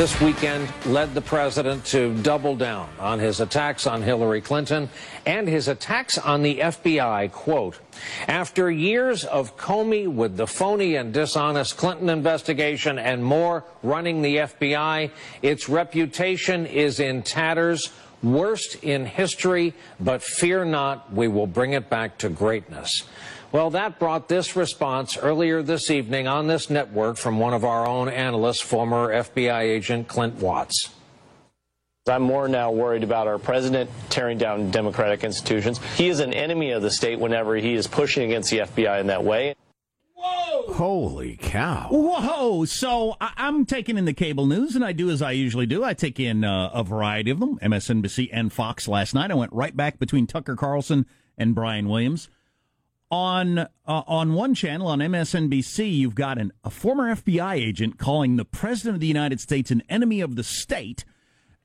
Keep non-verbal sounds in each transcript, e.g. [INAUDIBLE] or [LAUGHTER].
this weekend led the president to double down on his attacks on Hillary Clinton and his attacks on the FBI. Quote, after years of Comey with the phony and dishonest Clinton investigation and more running the FBI, its reputation is in tatters, worst in history, but fear not, we will bring it back to greatness. Well, that brought this response earlier this evening on this network from one of our own analysts, former FBI agent Clint Watts. I'm more now worried about our president tearing down democratic institutions. He is an enemy of the state whenever he is pushing against the FBI in that way. Whoa! Holy cow. Whoa. So I- am taking in the cable news, and I do as I usually do. I take in uh, a variety of them MSNBC and Fox last night. I went right back between Tucker Carlson and Brian Williams on uh, on one channel on MSNBC, you've got an, a former FBI agent calling the president of the United States an enemy of the state,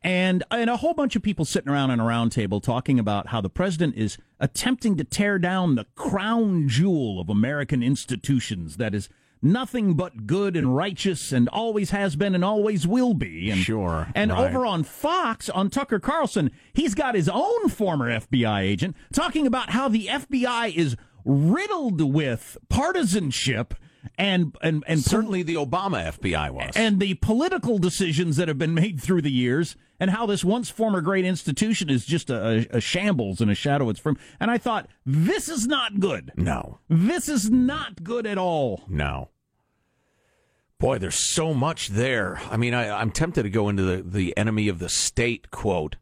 and and a whole bunch of people sitting around on a round table talking about how the president is attempting to tear down the crown jewel of American institutions that is nothing but good and righteous and always has been and always will be. And, sure. And right. over on Fox, on Tucker Carlson, he's got his own former FBI agent talking about how the FBI is riddled with partisanship and and and certainly the Obama FBI was, and the political decisions that have been made through the years, and how this once former great institution is just a, a shambles and a shadow it's from. And I thought this is not good. No, this is not good at all. No. Boy, there's so much there. I mean, I, I'm tempted to go into the, the enemy of the state quote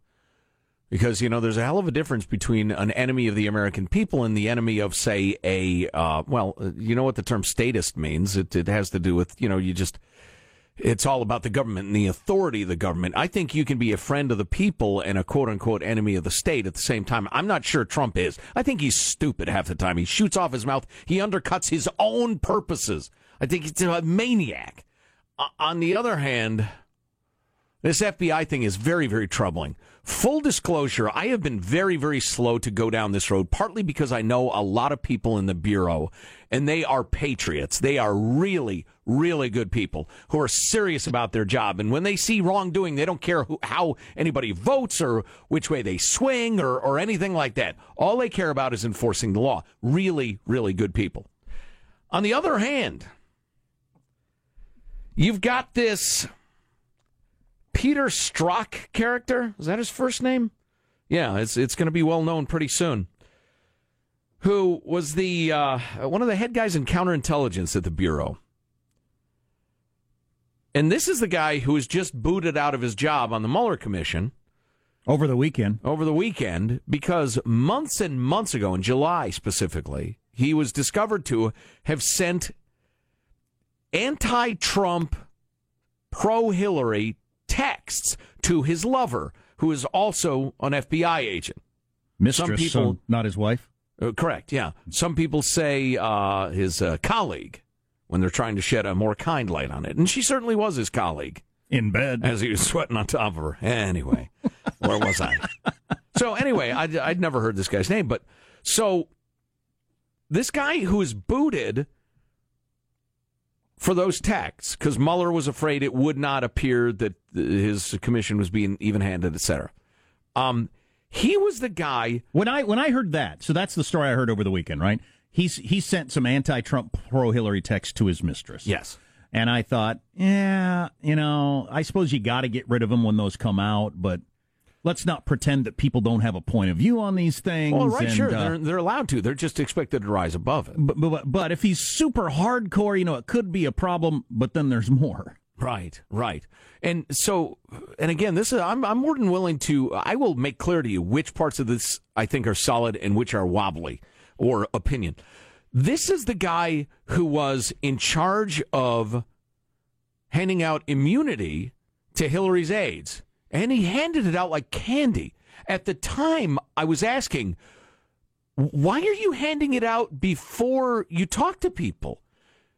because you know there's a hell of a difference between an enemy of the American people and the enemy of say a uh, well uh, you know what the term statist means it, it has to do with you know you just it's all about the government and the authority of the government. I think you can be a friend of the people and a quote unquote enemy of the state at the same time. I'm not sure Trump is. I think he's stupid half the time. He shoots off his mouth. He undercuts his own purposes. I think he's a maniac. On the other hand, this FBI thing is very, very troubling. Full disclosure, I have been very, very slow to go down this road, partly because I know a lot of people in the Bureau, and they are patriots. They are really, really good people who are serious about their job. And when they see wrongdoing, they don't care who, how anybody votes or which way they swing or, or anything like that. All they care about is enforcing the law. Really, really good people. On the other hand, you've got this Peter Strzok character. Is that his first name? Yeah, it's it's going to be well known pretty soon. Who was the uh, one of the head guys in counterintelligence at the bureau? And this is the guy who was just booted out of his job on the Mueller commission over the weekend. Over the weekend, because months and months ago, in July specifically, he was discovered to have sent anti-Trump, pro-Hillary texts to his lover, who is also an FBI agent. Mistress, Some people, not his wife? Uh, correct, yeah. Some people say uh, his uh, colleague when they're trying to shed a more kind light on it. And she certainly was his colleague. In bed. As he was [LAUGHS] sweating on top of her. Anyway, where was I? So, anyway, I'd, I'd never heard this guy's name, but so this guy who is booted for those texts because Mueller was afraid it would not appear that his commission was being even-handed, etc. Um, he was the guy when I when I heard that. So that's the story I heard over the weekend, right? He's he sent some anti-Trump, pro-Hillary text to his mistress. Yes. And I thought, yeah, you know, I suppose you got to get rid of them when those come out, but let's not pretend that people don't have a point of view on these things. Well, right, and, sure, uh, they're, they're allowed to. They're just expected to rise above it. But, but but if he's super hardcore, you know, it could be a problem. But then there's more. Right, right. And so, and again, this is I'm I'm more than willing to. I will make clear to you which parts of this I think are solid and which are wobbly or opinion. This is the guy who was in charge of handing out immunity to Hillary's aides and he handed it out like candy. At the time, I was asking, why are you handing it out before you talk to people?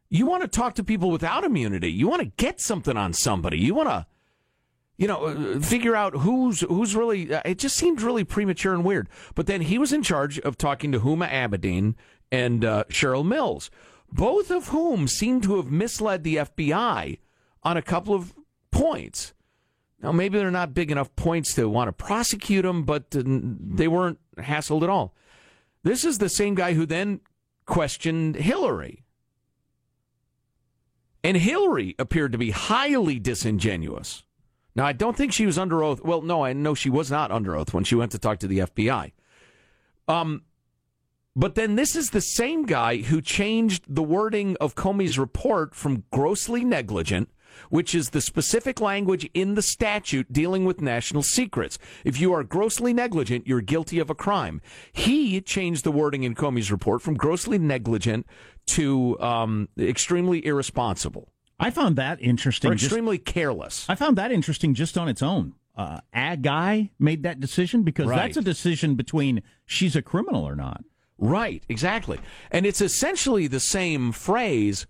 You want to talk to people without immunity. You want to get something on somebody. You want to, you know, uh, figure out who's who's really. Uh, it just seemed really premature and weird. But then he was in charge of talking to Huma Abedin and uh, Cheryl Mills, both of whom seem to have misled the FBI on a couple of points. Now, maybe they're not big enough points to want to prosecute him, but they weren't hassled at all. This is the same guy who then questioned Hillary. And Hillary appeared to be highly disingenuous. Now, I don't think she was under oath. Well, no, I know she was not under oath when she went to talk to the FBI. Um, but then this is the same guy who changed the wording of Comey's report from grossly negligent, which is the specific language in the statute dealing with national secrets. If you are grossly negligent, you're guilty of a crime. He changed the wording in Comey's report from grossly negligent to um, extremely irresponsible. I found that interesting. Or just- extremely careless. I found that interesting just on its own. Uh, a guy made that decision because Right. that's a decision between she's a criminal or not. Right, exactly. And it's essentially the same phrase,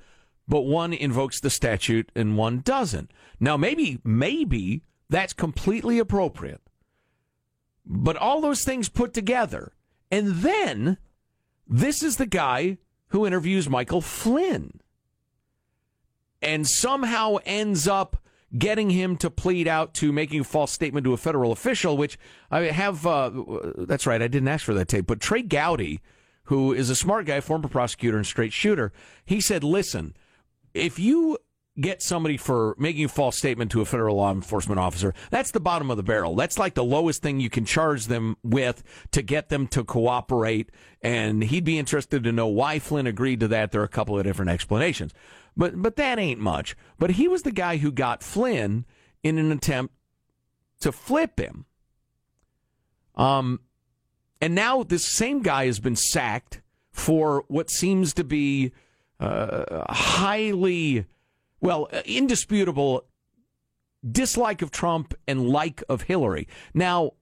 but one invokes the statute and one doesn't. Now, maybe, maybe that's completely appropriate. But all those things put together, and then this is the guy who interviews Michael Flynn and somehow ends up getting him to plead out to making a false statement to a federal official, which I have. Uh, that's right, I didn't ask for that tape. But Trey Gowdy, who is a smart guy, former prosecutor and straight shooter, he said, listen, if you get somebody for making a false statement to a federal law enforcement officer, that's the bottom of the barrel. That's like the lowest thing you can charge them with to get them to cooperate. And he'd be interested to know why Flynn agreed to that. There are a couple of different explanations. But but that ain't much. But he was the guy who got Flynn in an attempt to flip him. Um and now this same guy has been sacked for what seems to be uh, highly well, indisputable dislike of Trump and like of Hillary. Now,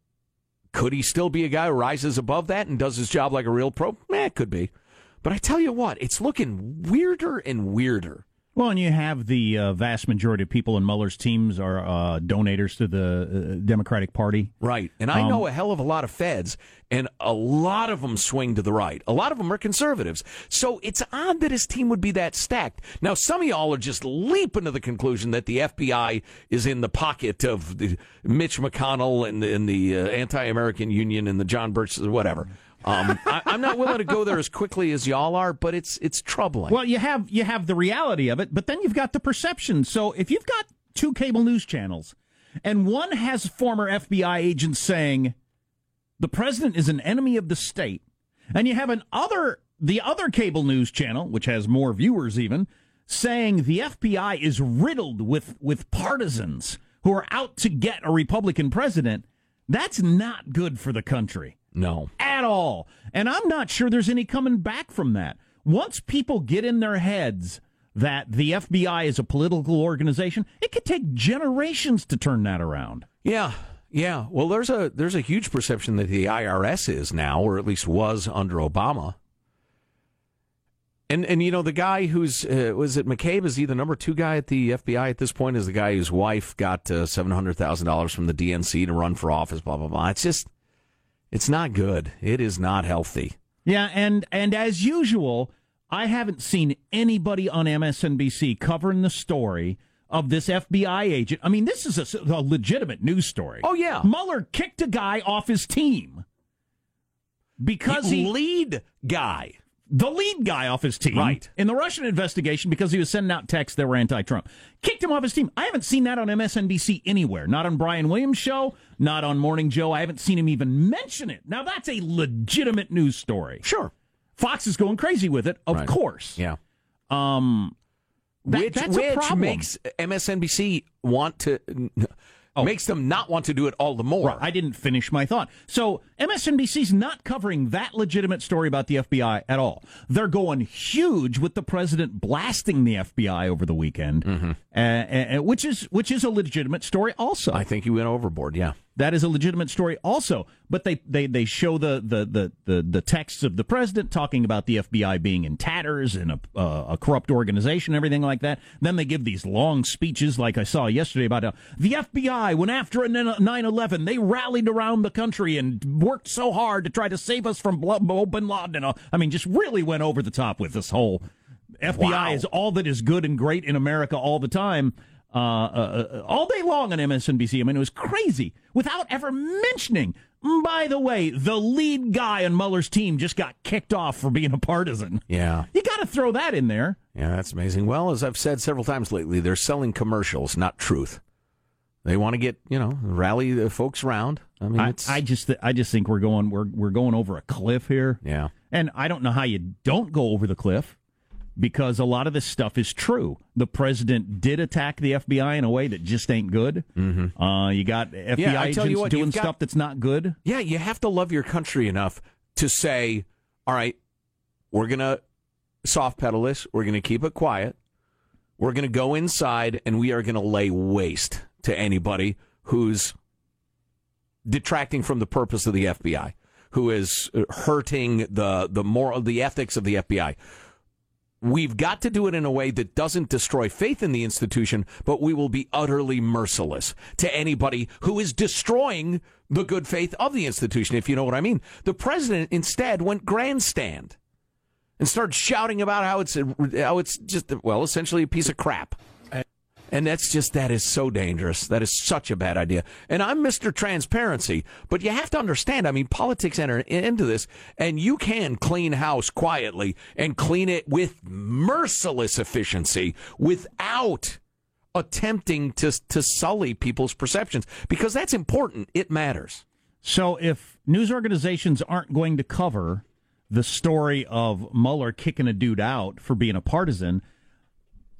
could he still be a guy who rises above that and does his job like a real pro? Eh, it could be. But I tell you what, it's looking weirder and weirder. Well, and you have the uh, vast majority of people in Mueller's teams are uh, donators to the uh, Democratic Party. Right. And I Um, know a hell of a lot of feds, and a lot of them swing to the right. A lot of them are conservatives. So it's odd that his team would be that stacked. Now, some of y'all are just leaping to the conclusion that the FBI is in the pocket of the Mitch McConnell and the, and the uh, anti American Union and the John Birch, whatever. Um, I, I'm not willing to go there as quickly as y'all are, but it's it's troubling. Well, you have you have the reality of it, but then you've got the perception. So if you've got two cable news channels, and one has former FBI agents saying the president is an enemy of the state, and you have an other the other cable news channel, which has more viewers even, saying the FBI is riddled with with partisans who are out to get a Republican president, that's not good for the country no. at all. And I'm not sure there's any coming back from that. Once people get in their heads that the FBI is a political organization, it could take generations to turn that around. Yeah, yeah. Well, there's a there's a huge perception that the IRS is now, or at least was under Obama. And and you know the guy who's uh, was it McCabe? Is he the number two guy at the FBI at this point? Is the guy whose wife got uh, seven hundred thousand dollars from the DNC to run for office? Blah blah blah. It's just it's not good. It is not healthy. Yeah, and and as usual, I haven't seen anybody on MSNBC covering the story of this FBI agent. I mean, this is a, a legitimate news story. Oh, yeah. Mueller kicked a guy off his team because he lead guy. The lead guy off his team Right. in the Russian investigation because he was sending out texts that were anti-Trump. Kicked him off his team. I haven't seen that on MSNBC anywhere. Not on Brian Williams' show, not on Morning Joe. I haven't seen him even mention it. Now that's a legitimate news story. Sure. Fox is going crazy with it, of Right. course. Yeah. Um, that- which which makes MSNBC want to makes them not want to do it all the more. Right, I didn't finish my thought. So MSNBC's not covering that legitimate story about the FBI at all. They're going huge with the president blasting the FBI over the weekend, uh, uh, which is which is a legitimate story also. I think you went overboard. Yeah. That is a legitimate story also. But they, they, they show the, the, the, the, the texts of the president talking about the FBI being in tatters and a, uh, a corrupt organization, everything like that. Then they give these long speeches like I saw yesterday about uh, the FBI when after a 9-11. They rallied around the country and worked so hard to try to save us from bin Laden. I mean, just really went over the top with this whole FBI Wow. is all that is good and great in America all the time. Uh, uh, all day long on MSNBC. I mean, it was crazy without ever mentioning. By the way, the lead guy on Mueller's team just got kicked off for being a partisan. Yeah. You got to throw that in there. Yeah, that's amazing. Well, as I've said several times lately, they're selling commercials, not truth. They want to get you know rally the folks around. I mean, I, I just th- I just think we're going we're we're going over a cliff here. yeah, And I don't know how you don't go over the cliff because a lot of this stuff is true. The president did attack the FBI in a way that just ain't good. Mm-hmm. Uh, you got FBI Yeah, I tell you agents what, doing got- stuff that's not good. yeah. You have to love your country enough to say, all right, we're gonna soft pedal this. We're gonna keep it quiet. We're gonna go inside and we are gonna lay waste to anybody who's detracting from the purpose of the FBI, who is hurting the the moral, the ethics of the FBI. We've got to do it in a way that doesn't destroy faith in the institution, but we will be utterly merciless to anybody who is destroying the good faith of the institution, if you know what I mean. The president instead went grandstand and started shouting about how it's how it's just well, essentially a piece of crap. And that's just, that is so dangerous. That is such a bad idea. And I'm Mr. Transparency, but you have to understand, I mean, politics enter into this, and you can clean house quietly and clean it with merciless efficiency without attempting to, to sully people's perceptions because that's important. It matters. So if news organizations aren't going to cover the story of Mueller kicking a dude out for being a partisan,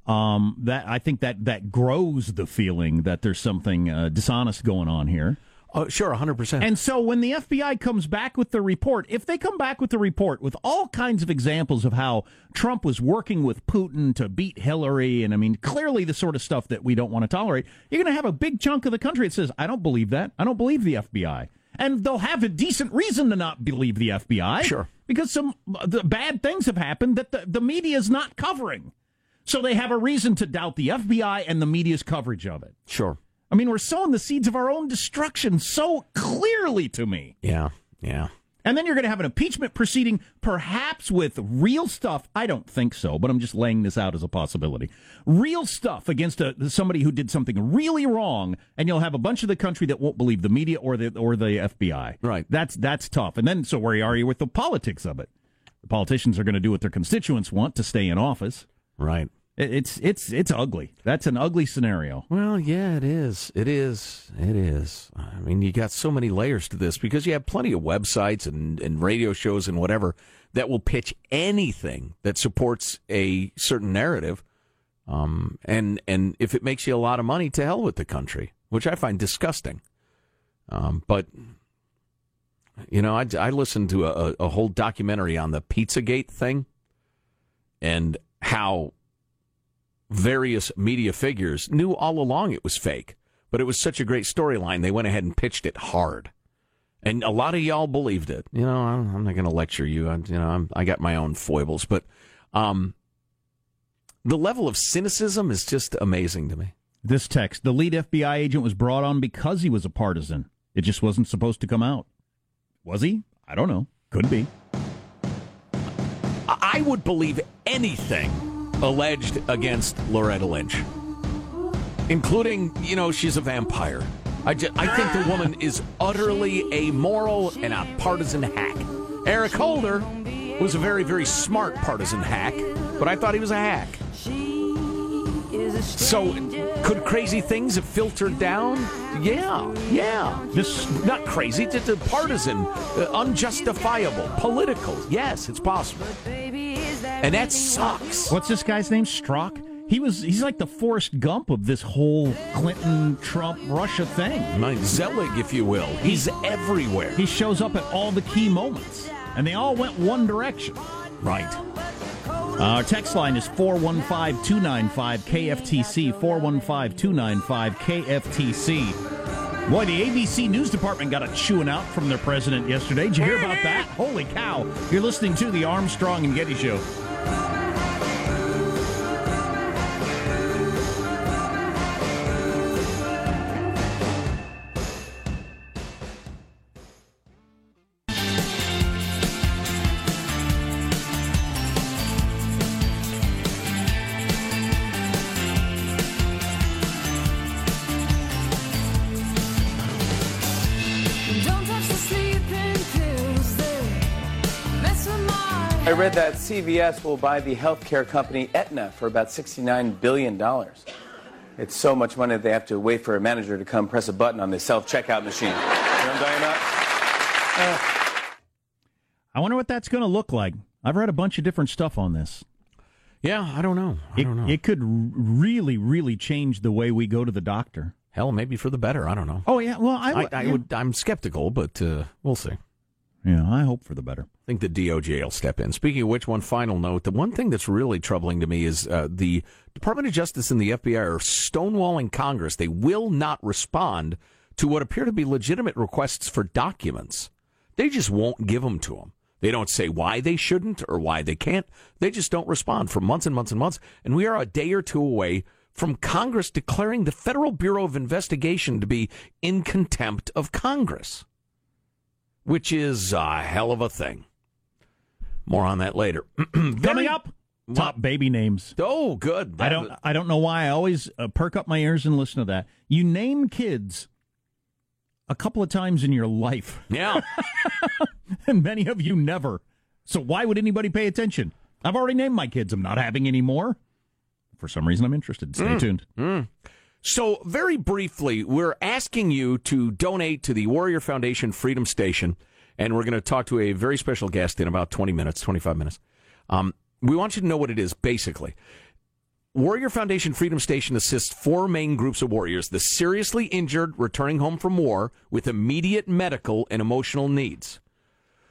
um, that I think that that grows the feeling that there's something uh, dishonest going on here. Oh, sure, 100%. And so when the FBI comes back with the report, if they come back with the report with all kinds of examples of how Trump was working with Putin to beat Hillary, and I mean, clearly the sort of stuff that we don't want to tolerate, you're going to have a big chunk of the country that says, I don't believe that. I don't believe the FBI. And they'll have a decent reason to not believe the FBI. Sure. Because some the bad things have happened that the, the media is not covering. So they have a reason to doubt the FBI and the media's coverage of it. sure. I mean, we're sowing the seeds of our own destruction so clearly to me. Yeah, yeah. And then you're going to have an impeachment proceeding, perhaps with real stuff. I don't think so, but I'm just laying this out as a possibility. Real stuff against a, somebody who did something really wrong, and you'll have a bunch of the country that won't believe the media or the or the FBI. Right. That's that's tough. And then so where are you with the politics of it? The politicians are going to do what their constituents want to stay in office. Right. It's it's it's ugly. That's an ugly scenario. Well, yeah, it is. It is. It is. I mean, you got so many layers to this because you have plenty of websites and, and radio shows and whatever that will pitch anything that supports a certain narrative. Um, and, and if it makes you a lot of money, to hell with the country, which I find disgusting. Um, but, you know, I, I listened to a, a whole documentary on the Pizzagate thing and how various media figures knew all along it was fake, but it was such a great storyline. They went ahead and pitched it hard. And a lot of y'all believed it. You know, I'm, I'm not going to lecture you. I, you know, I'm, I got my own foibles, but um, the level of cynicism is just amazing to me. This text: the lead FBI agent was brought on because he was a partisan. It just wasn't supposed to come out. Was he? I don't know. Could be. I would believe anything alleged against Loretta Lynch, including, you know, she's a vampire. I, ju- I think the woman is utterly amoral and a partisan hack. Eric Holder was a very, very smart partisan hack, but I thought he was a hack. So, could crazy things have filtered down? Yeah, yeah. Not crazy, just partisan, uh, unjustifiable, political. Yes, it's possible, and that sucks. What's this guy's name? Strzok. He was. He's like the Forrest Gump of this whole Clinton, Trump, Russia thing. My Zelig, if you will. He's everywhere. He shows up at all the key moments, and they all went one direction. Right. Our text line is 415 295 KFTC. 415 295 KFTC. Boy, the ABC News Department got a chewing out from their president yesterday. Did you hear about that? Holy cow. You're listening to the Armstrong and Getty Show. Read that CVS will buy the healthcare company Aetna for about $69 billion. It's so much money that they have to wait for a manager to come press a button on the self checkout machine. You know what I'm talking about? I wonder what that's going to look like. I've read a bunch of different stuff on this. Yeah, I don't know. I It, don't know. it could really, really change the way we go to the doctor. Hell, maybe for the better. I don't know. Oh yeah, well I, I, I yeah. would. I'm skeptical, but uh, we'll see. Yeah, I hope for the better. I think the DOJ will step in. Speaking of which, one final note: the one thing that's really troubling to me is uh, the Department of Justice and the FBI are stonewalling Congress. They will not respond to what appear to be legitimate requests for documents. They just won't give them to them. They don't say why they shouldn't or why they can't. They just don't respond for months and months and months. And we are a day or two away from Congress declaring the Federal Bureau of Investigation to be in contempt of Congress, which is a hell of a thing. More on that later. [CLEARS THROAT] Coming up, top baby names. Oh, good. I don't. I don't know why. I always uh, perk up my ears and listen to that. You name kids a couple of times in your life, Yeah. [LAUGHS] and many of you never. So why would anybody pay attention? I've already named my kids. I'm not having any more. For some reason, I'm interested. Stay tuned. So, very briefly, we're asking you to donate to the Warrior Foundation Freedom Station, and we're going to talk to a very special guest in about 20 minutes, 25 minutes. Um, we want you to know what it is, basically. Warrior Foundation Freedom Station assists four main groups of warriors the seriously injured returning home from war with immediate medical and emotional needs,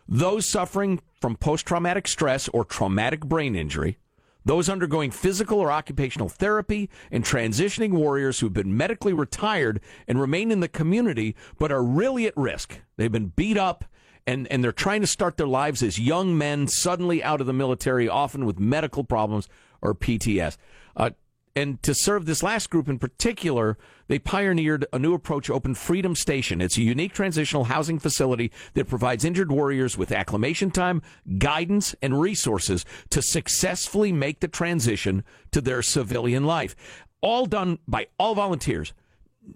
those suffering from post traumatic stress or traumatic brain injury, those undergoing physical or occupational therapy, and transitioning warriors who've been medically retired and remain in the community but are really at risk. They've been beat up and, and they're trying to start their lives as young men suddenly out of the military, often with medical problems or PTS. Uh, and to serve this last group in particular, they pioneered a new approach, Open Freedom Station. It's a unique transitional housing facility that provides injured warriors with acclimation time, guidance, and resources to successfully make the transition to their civilian life. All done by all volunteers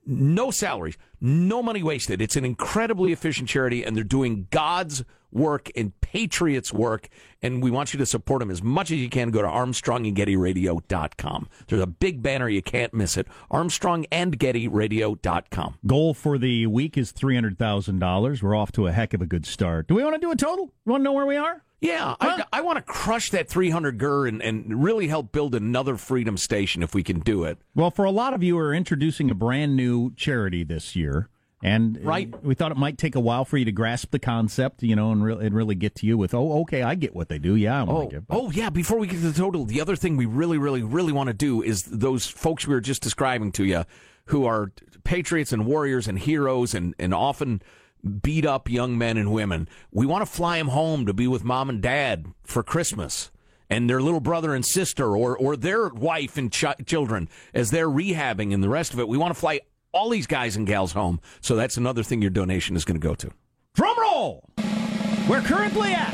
no salaries, no money wasted. It's an incredibly efficient charity, and they're doing God's work and Patriots' work. And we want you to support them as much as you can. Go to ArmstrongandGettyRadio.com. There's a big banner. You can't miss it. ArmstrongandGettyRadio.com. Goal for the week is three hundred thousand dollars. We're off to a heck of a good start. Do we want to do a total? You want to know where we are? Yeah, I, I want to crush that 300 GUR and, and really help build another freedom station if we can do it. Well, for a lot of you, we're introducing a brand new charity this year, and Right. we thought it might take a while for you to grasp the concept, you know, and, re- and really get to you with, oh, okay, I get what they do. Yeah, I want Oh, get. oh yeah. Before we get to the total, the other thing we really, really, really want to do is those folks we were just describing to you, who are patriots and warriors and heroes, and and often beat up young men and women. We want to fly them home to be with mom and dad for Christmas. And their little brother and sister, or or their wife and ch- children, as they're rehabbing and the rest of it. We want to fly all these guys and gals home. So that's another thing your donation is going to go to. Drum roll! We're currently at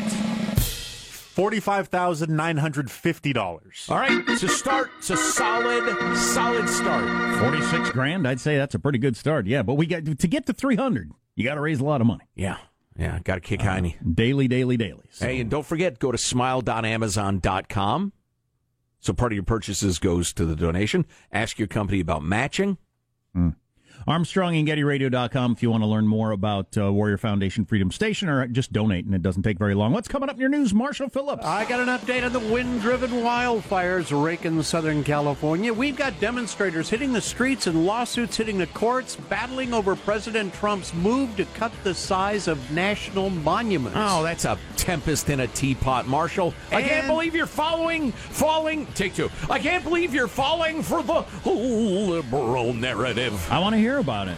Forty-five thousand nine hundred fifty dollars. All right, it's a start. It's a solid, solid start. forty-six grand. I'd say that's a pretty good start. Yeah, but we got to get to three hundred. You got to raise a lot of money. Yeah. Yeah. Got to kick uh, Heine. Daily, daily, daily. So- Hey, and don't forget, go to smile.amazon.com. So part of your purchases goes to the donation. Ask your company about matching. Hmm. Armstrong and GettyRadio.com if you want to learn more about uh, Warrior Foundation Freedom Station or just donate, and it doesn't take very long. What's coming up in your news, Marshall Phillips? I got an update on the wind driven wildfires raking Southern California. We've got demonstrators hitting the streets and lawsuits hitting the courts, battling over President Trump's move to cut the size of national monuments. Oh, that's a tempest in a teapot, Marshall. I can't believe you're following, falling. Take two. I can't believe you're falling for the liberal narrative. I want to hear about it.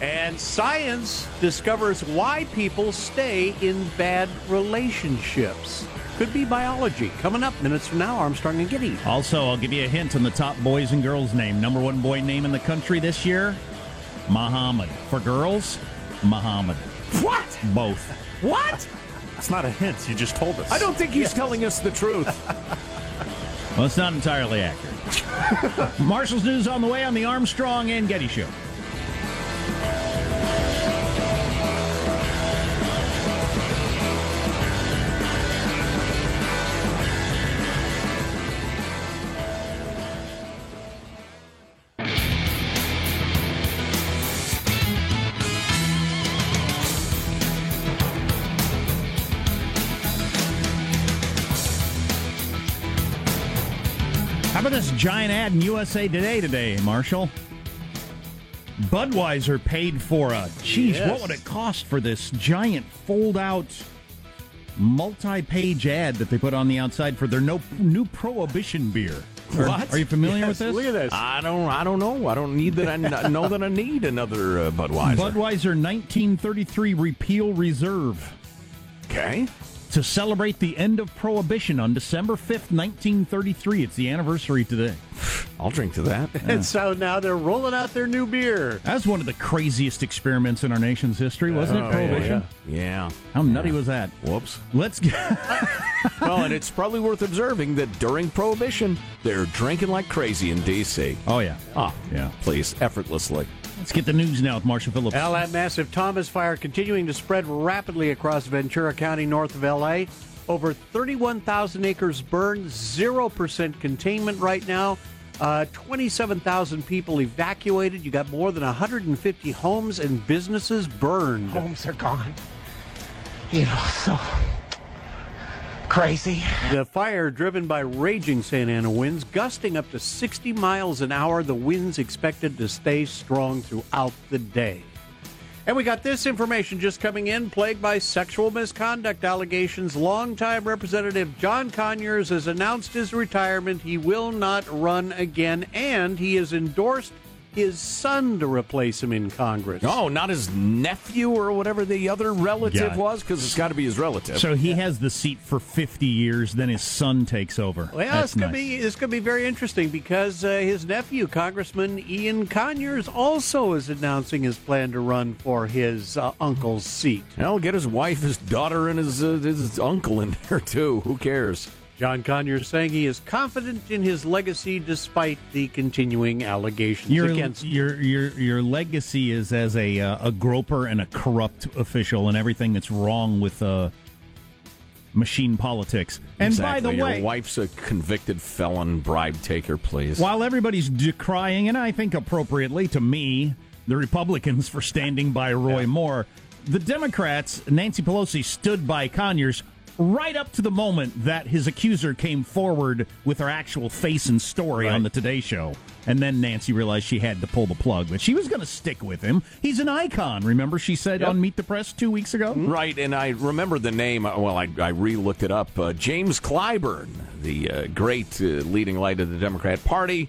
And science discovers why people stay in bad relationships. Could be biology. Coming up minutes from now, Armstrong and Getty. Also, I'll give you a hint on the top boys and girls name. Number one boy name in the country this year, Muhammad. For girls, Muhammad. What? Both. What? It's not a hint. You just told us. I don't think he's telling us the truth. [LAUGHS] Well, it's not entirely accurate. [LAUGHS] Marshall's news on the way on the Armstrong and Getty Show. Giant ad in USA Today today, Marshall? Budweiser paid for a. Geez, Yes. what would it cost for this giant fold-out, multi-page ad that they put on the outside for their no, new Prohibition beer? Are, What? Are you familiar with this? Look at this. I don't. I don't know. I don't need that. I [LAUGHS] know that I need another uh, Budweiser. Budweiser 1933 Repeal Reserve. okay. To celebrate the end of Prohibition on December 5th, 1933. It's the anniversary today. [SIGHS] I'll drink to that. [LAUGHS] And so now they're rolling out their new beer. That was one of the craziest experiments in our nation's history, wasn't Oh, it? Prohibition. yeah. How nutty was that? Whoops. Let's get. [LAUGHS] [LAUGHS] well, and it's probably worth observing that during Prohibition, they're drinking like crazy in D.C. Oh, yeah. Ah, Yeah. please, effortlessly. Let's get the news now with Marshall Phillips. Well, that massive Thomas fire continuing to spread rapidly across Ventura County, north of LA. Over 31,000 acres burned, 0% containment right now. Uh, 27,000 people evacuated. You got more than 150 homes and businesses burned. homes are gone. You know, so crazy. The fire driven by raging Santa Ana winds, gusting up to 60 miles an hour. The winds expected to stay strong throughout the day. And we got this information just coming in plagued by sexual misconduct allegations. Longtime Representative John Conyers has announced his retirement. He will not run again, and he has endorsed his son to replace him in Congress. No, not his nephew or whatever the other relative Yeah. was, because it's got to be his relative. So he has the seat for 50 years, then his son takes over. Well, That's this could nice. be this could be very interesting because uh, his nephew, Congressman Ian Conyers, also is announcing his plan to run for his uh, uncle's seat. Hell, get his wife, his daughter, and his, uh, his uncle in there, too. Who cares? John Conyers saying he is confident in his legacy despite the continuing allegations Your, against him. your your your legacy is as a uh, a groper and a corrupt official and everything that's wrong with uh, machine politics. And exactly. by the Your way, wife's a convicted felon bribe taker, please. While everybody's decrying, and I think appropriately to me, the Republicans for standing by Roy Moore, the Democrats, Nancy Pelosi, stood by Conyers right up to the moment that his accuser came forward with her actual face and story on the Today Show. And then Nancy realized she had to pull the plug, but she was going to stick with him. He's an icon. Remember, she said on Meet the Press two weeks ago? Right, and I remember the name. uh, Well, I, I re looked it up. Uh, James Clyburn, the uh, great uh, leading light of the Democrat Party,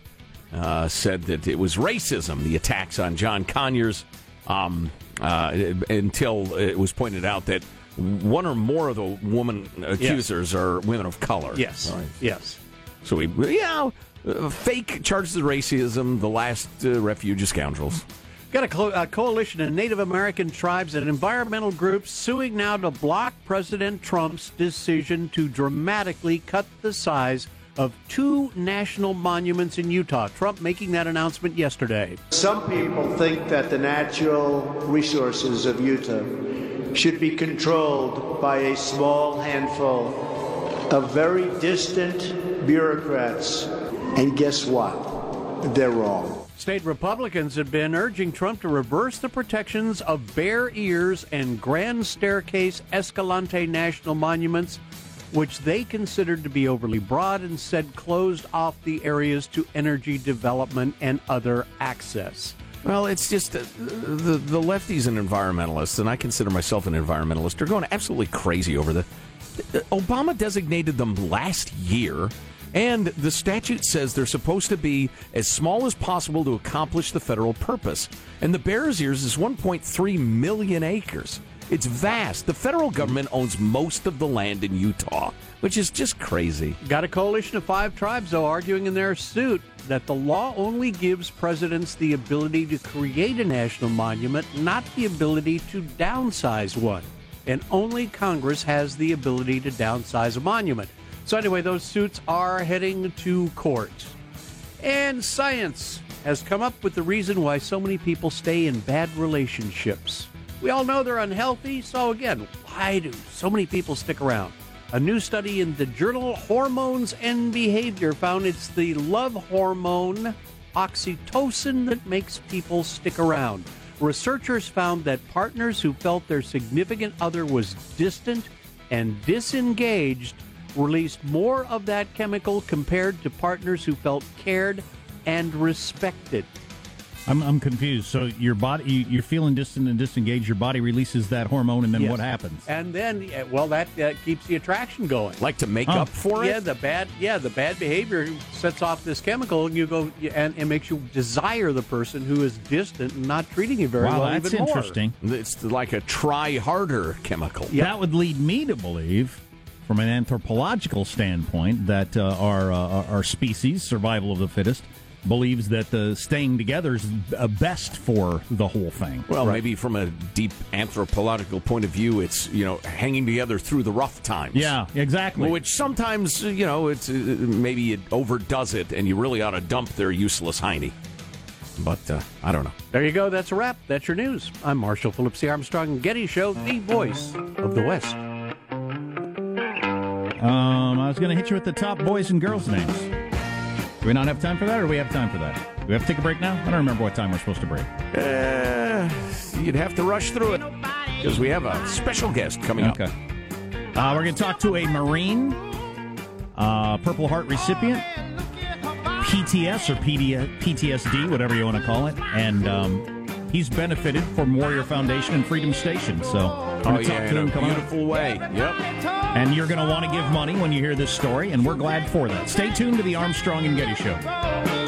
uh, said that it was racism, the attacks on John Conyers, um, uh, until it was pointed out that one or more of the woman accusers are women of color. Yes, Right. yes. So we, yeah, uh, fake charges of racism, the last uh, refuge of scoundrels. Got a, co- a coalition of Native American tribes and environmental groups suing now to block President Trump's decision to dramatically cut the size of two national monuments in Utah. Trump making that announcement yesterday. Some people think that the natural resources of Utah should be controlled by a small handful of very distant bureaucrats. And guess what? They're wrong. State Republicans have been urging Trump to reverse the protections of Bears Ears and Grand Staircase Escalante national monuments, which they considered to be overly broad and said closed off the areas to energy development and other access. Well, it's just uh, the the lefties and environmentalists, and I consider myself an environmentalist, are going absolutely crazy over the. Obama designated them last year, and the statute says they're supposed to be as small as possible to accomplish the federal purpose. And the Bears Ears is 1.3 million acres. It's vast. The federal government owns most of the land in Utah, which is just crazy. Got a coalition of five tribes, though, arguing in their suit that the law only gives presidents the ability to create a national monument, not the ability to downsize one. And only Congress has the ability to downsize a monument. So, anyway, those suits are heading to court. And science has come up with the reason why so many people stay in bad relationships. We all know they're unhealthy, so again, why do so many people stick around? A new study in the journal Hormones and Behavior found it's the love hormone oxytocin that makes people stick around. Researchers found that partners who felt their significant other was distant and disengaged released more of that chemical compared to partners who felt cared and respected. I'm, I'm confused. So your body, you, you're feeling distant and disengaged. Your body releases that hormone, and then Yes. what happens? And then, well, that uh, keeps the attraction going. Like to make Huh. up for yeah, it? Yeah, the bad, yeah, the bad behavior sets off this chemical, and you go, and it makes you desire the person who is distant and not treating you very wow, well. that's even more. interesting. It's like a try harder chemical. That would lead me to believe, from an anthropological standpoint, that uh, our uh, our species, survival of the fittest, believes that the staying together is uh, best for the whole thing. Well, maybe from a deep anthropological point of view, it's you know hanging together through the rough times. Yeah, exactly. Which sometimes you know it's uh, maybe it overdoes it, and you really ought to dump their useless hiney. But uh, I don't know. There you go. That's a wrap. That's your news. I'm Marshall Phillips, the Armstrong and Getty Show, the voice of the West. Um, I was going to hit you with the top boys and girls names. Do we not have time for that, or do we have time for that? Do we have to take a break now? I don't remember what time we're supposed to break. Uh, you'd have to rush through it because we have a special guest coming Okay. up. Uh, we're going to talk to a Marine, uh, Purple Heart recipient, PTS or PD- PTSD, whatever you want to call it, and um, he's benefited from Warrior Foundation and Freedom Station. So, we're Oh gonna talk to in him up. beautiful way. Yep. And you're going to want to give money when you hear this story, and we're glad for that. Stay tuned to the Armstrong and Getty Show.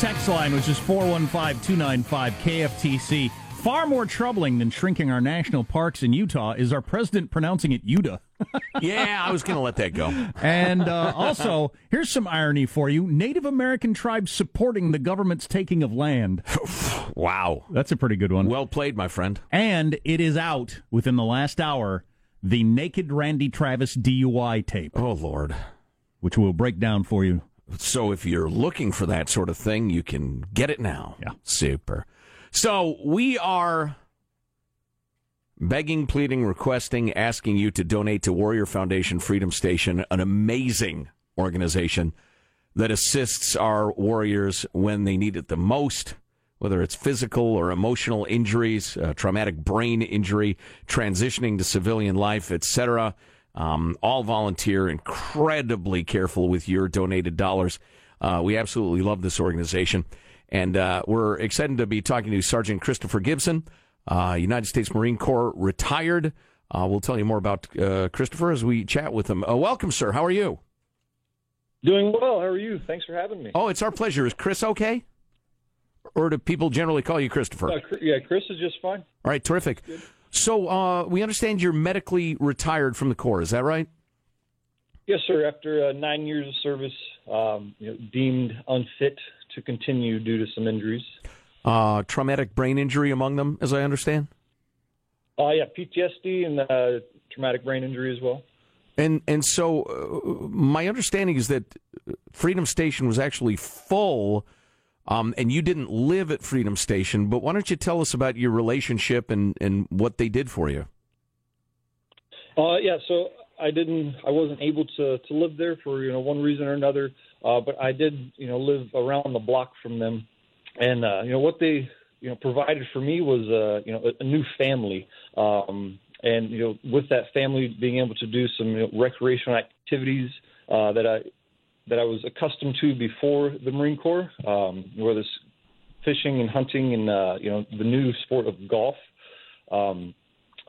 Text line, which is 415 295 KFTC. Far more troubling than shrinking our national parks in Utah is our president pronouncing it Utah. [LAUGHS] Yeah, I was going to let that go. And uh, also, here's some irony for you Native American tribes supporting the government's taking of land. [SIGHS] Wow. That's a pretty good one. Well played, my friend. And it is out within the last hour the naked Randy Travis DUI tape, Oh Lord. which we'll break down for you. So if you're looking for that sort of thing, you can get it now. Yeah. Super. So we are begging, pleading, requesting, asking you to donate to Warrior Foundation Freedom Station, an amazing organization that assists our warriors when they need it the most, whether it's physical or emotional injuries, uh, traumatic brain injury, transitioning to civilian life, etc. Um, all volunteer, incredibly careful with your donated dollars. Uh, we absolutely love this organization. And uh, we're excited to be talking to Sergeant Christopher Gibson, uh, United States Marine Corps retired. Uh, we'll tell you more about uh, Christopher as we chat with him. Uh, welcome, sir. How are you? Doing well. How are you? Thanks for having me. Oh, it's our pleasure. Is Chris okay? Or do people generally call you Christopher? Yeah, Chris is just fine. All right, terrific. So uh, we understand you're medically retired from the Corps. Is that right? Yes, sir. After uh, nine years of service, um, you know, deemed unfit to continue due to some injuries. Uh, traumatic brain injury among them, as I understand. Uh, yeah, PTSD and uh, traumatic brain injury as well. And and so uh, my understanding is that Freedom Station was actually full, um, and you didn't live at Freedom Station. But why don't you tell us about your relationship and, and what they did for you? Uh, yeah, so I didn't, I wasn't able to to live there for you know one reason or another, uh, but I did you know live around the block from them, and uh, you know what they you know provided for me was uh, you know a, a new family, um, and you know with that family being able to do some you know, recreational activities uh, that I that I was accustomed to before the Marine Corps, um, whether it's fishing and hunting and uh, you know the new sport of golf. Um,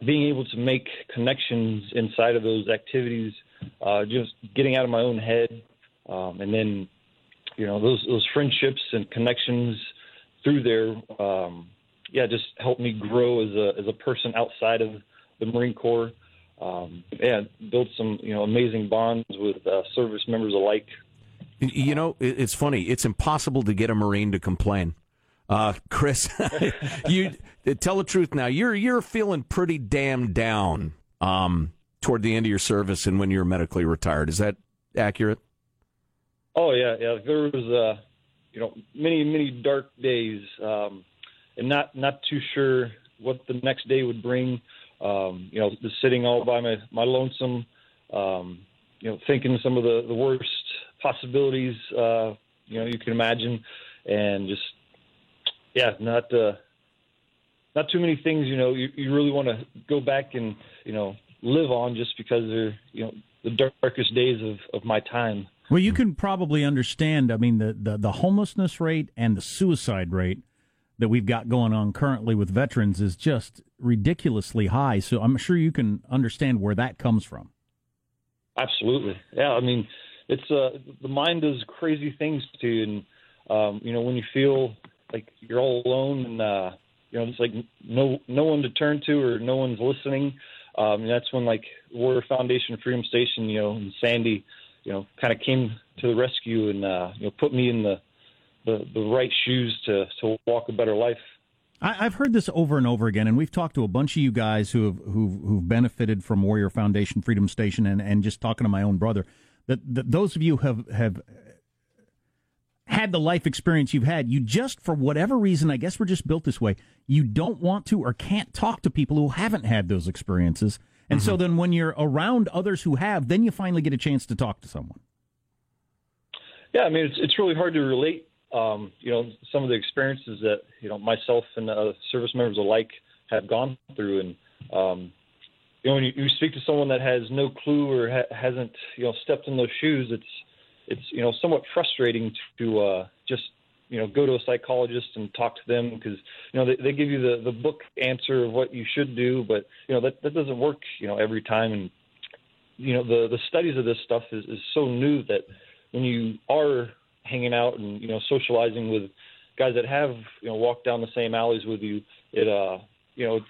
being able to make connections inside of those activities, uh, just getting out of my own head, um, and then you know those those friendships and connections through there, um, yeah, just helped me grow as a as a person outside of the Marine Corps. Um, yeah, built some you know amazing bonds with uh, service members alike. You know, it's funny. It's impossible to get a Marine to complain. Uh, Chris, [LAUGHS] you tell the truth now. You're you're feeling pretty damn down um, toward the end of your service and when you're medically retired. Is that accurate? Oh yeah, yeah. There was uh, you know many many dark days, um, and not not too sure what the next day would bring. Um, you know, just sitting all by my my lonesome, um, you know, thinking some of the the worst possibilities, uh, you know, you can imagine, and just yeah, not uh, not too many things, you know, you, you really want to go back and you know live on just because they're you know the darkest days of of my time. Well, you can probably understand. I mean, the, the, the homelessness rate and the suicide rate that we've got going on currently with veterans is just ridiculously high. So I'm sure you can understand where that comes from. Absolutely, yeah. I mean, it's uh, the mind does crazy things to you, and um, you know when you feel like you're all alone and uh, you know it's like no no one to turn to or no one's listening. Um, that's when like Warrior Foundation Freedom Station, you know, and Sandy, you know, kind of came to the rescue and uh, you know put me in the, the the right shoes to to walk a better life. I, have heard this over and over again, and we've talked to a bunch of you guys who have who've, who've benefited from Warrior Foundation Freedom Station, and, and just talking to my own brother. That, that those of you have have had the life experience you've had, you just for whatever reason, I guess we're just built this way. You don't want to or can't talk to people who haven't had those experiences, and mm-hmm. so then when you're around others who have, then you finally get a chance to talk to someone. Yeah, I mean it's it's really hard to relate um, you know, some of the experiences that you know myself and uh, service members alike have gone through, and um, you know, when you, you speak to someone that has no clue or ha- hasn't you know stepped in those shoes, it's it's you know somewhat frustrating to uh, just you know go to a psychologist and talk to them because you know they, they give you the the book answer of what you should do, but you know that that doesn't work you know every time, and you know the the studies of this stuff is, is so new that when you are hanging out and you know socializing with guys that have you know walked down the same alleys with you, it uh you know it's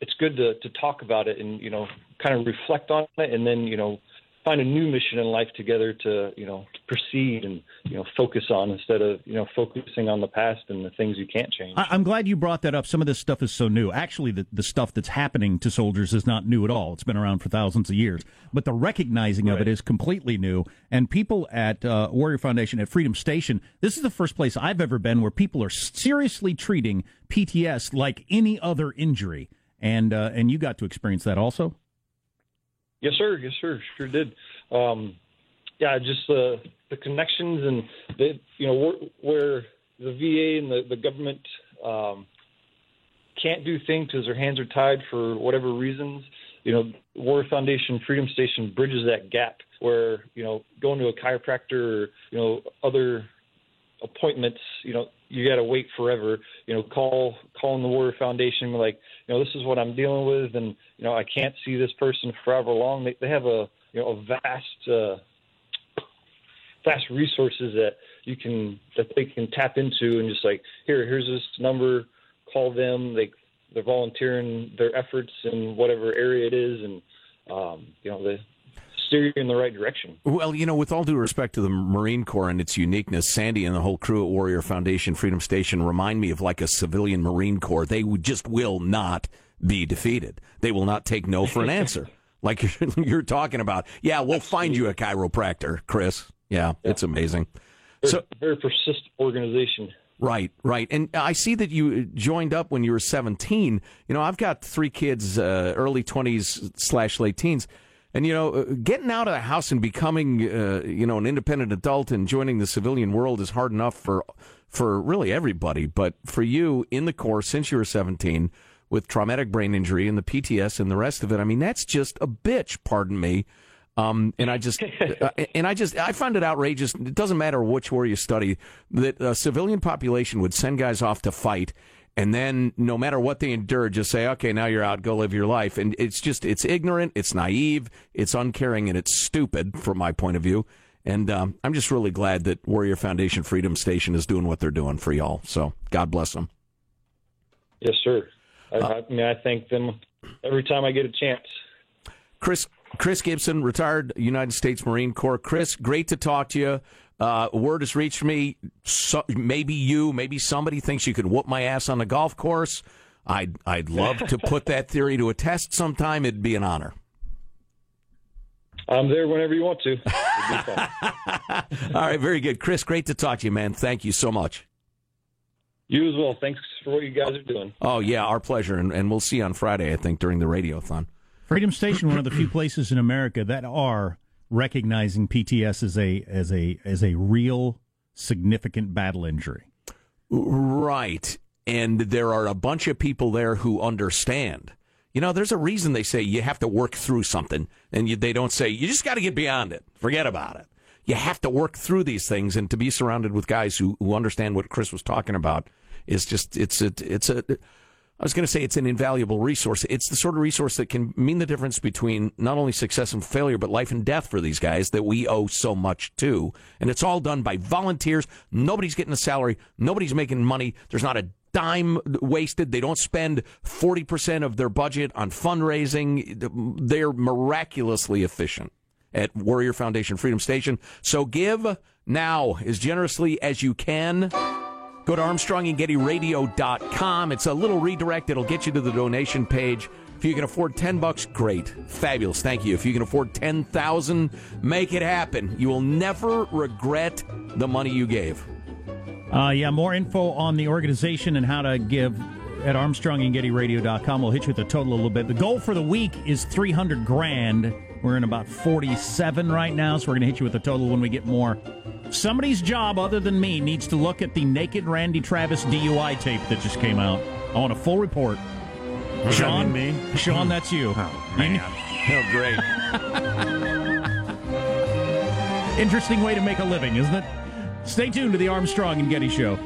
it's good to to talk about it and you know kind of reflect on it and then you know find a new mission in life together to you know proceed and you know focus on instead of you know focusing on the past and the things you can't change. I, am glad you brought that up. Some of this stuff is so new. Actually, the the stuff that's happening to soldiers is not new at all. It's been around for thousands of years, but the recognizing right. of it is completely new. And people at uh, Warrior Foundation at Freedom Station, this is the first place I've ever been where people are seriously treating PTS like any other injury. And uh, and you got to experience that also. Yes, sir. Yes, sir. Sure did. Um, yeah, just the the connections and the you know where, where the VA and the the government um, can't do things because their hands are tied for whatever reasons. You know, War Foundation Freedom Station bridges that gap where you know going to a chiropractor or you know other appointments, you know, you got to wait forever. You know, call calling the Warrior Foundation, like, you know, this is what I'm dealing with, and you know, I can't see this person forever long. They they have a you know a vast uh, vast resources that you can that they can tap into, and just like here, here's this number, call them. They they're volunteering their efforts in whatever area it is, and um, you know, they steer you in the right direction. Well, you know, with all due respect to the Marine Corps and its uniqueness, Sandy and the whole crew at Warrior Foundation Freedom Station remind me of like a civilian Marine Corps. They just will not be defeated. They will not take no for an answer. [LAUGHS] like [LAUGHS] you're talking about. Yeah, we'll Absolutely. find you a chiropractor, Chris. Yeah, yeah. it's amazing. Very, so very persistent organization. Right, right. And I see that you joined up when you were 17. You know, I've got three kids, uh, early 20s slash late teens. And you know, uh, getting out of the house and becoming, uh, you know, an independent adult and joining the civilian world is hard enough for for really everybody. But for you in the Corps since you were 17, with traumatic brain injury and the PTS and the rest of it, I mean, that's just a bitch. Pardon me. Um, and I just, [LAUGHS] uh, and I just, I find it outrageous. It doesn't matter which war you study that a civilian population would send guys off to fight and then no matter what they endure, just say, okay, now you're out, go live your life. And it's just, it's ignorant, it's naive, it's uncaring, and it's stupid from my point of view. And um, I'm just really glad that Warrior Foundation Freedom Station is doing what they're doing for y'all. So God bless them. Yes, sir. I, uh, I mean, I thank them every time I get a chance. Chris, Chris Gibson, retired United States Marine Corps. Chris, great to talk to you. Uh, word has reached me. So, maybe you, maybe somebody thinks you could whoop my ass on the golf course. I'd I'd love to put that theory to a test sometime. It'd be an honor. I'm there whenever you want to. [LAUGHS] All right, very good, Chris. Great to talk to you, man. Thank you so much. You as well. Thanks for what you guys are doing. Oh yeah, our pleasure, and, and we'll see you on Friday. I think during the radiothon. Freedom Station, one of the few places in America that are recognizing PTS as a as a as a real significant battle injury. Right. And there are a bunch of people there who understand. You know, there's a reason they say you have to work through something, and you, they don't say you just got to get beyond it. Forget about it. You have to work through these things, and to be surrounded with guys who, who understand what Chris was talking about is just it's a it's a. I was going to say it's an invaluable resource. It's the sort of resource that can mean the difference between not only success and failure, but life and death for these guys that we owe so much to. And it's all done by volunteers. Nobody's getting a salary. Nobody's making money. There's not a dime wasted. They don't spend 40% of their budget on fundraising. They're miraculously efficient at Warrior Foundation Freedom Station. So give now as generously as you can. Go to ArmstrongandGettyRadio.com. It's a little redirect. It'll get you to the donation page. If you can afford 10 bucks, great. Fabulous. Thank you. If you can afford 10,000, make it happen. You will never regret the money you gave. Uh, yeah, more info on the organization and how to give at ArmstrongandGettyRadio.com. We'll hit you with the total a little bit. The goal for the week is 300 grand. We're in about 47 right now, so we're going to hit you with the total when we get more. Somebody's job other than me needs to look at the naked Randy Travis DUI tape that just came out. I want a full report. Sean, me? Sean, that's you. [LAUGHS] Oh, man. Oh, great. [LAUGHS] Interesting way to make a living, isn't it? Stay tuned to the Armstrong and Getty Show.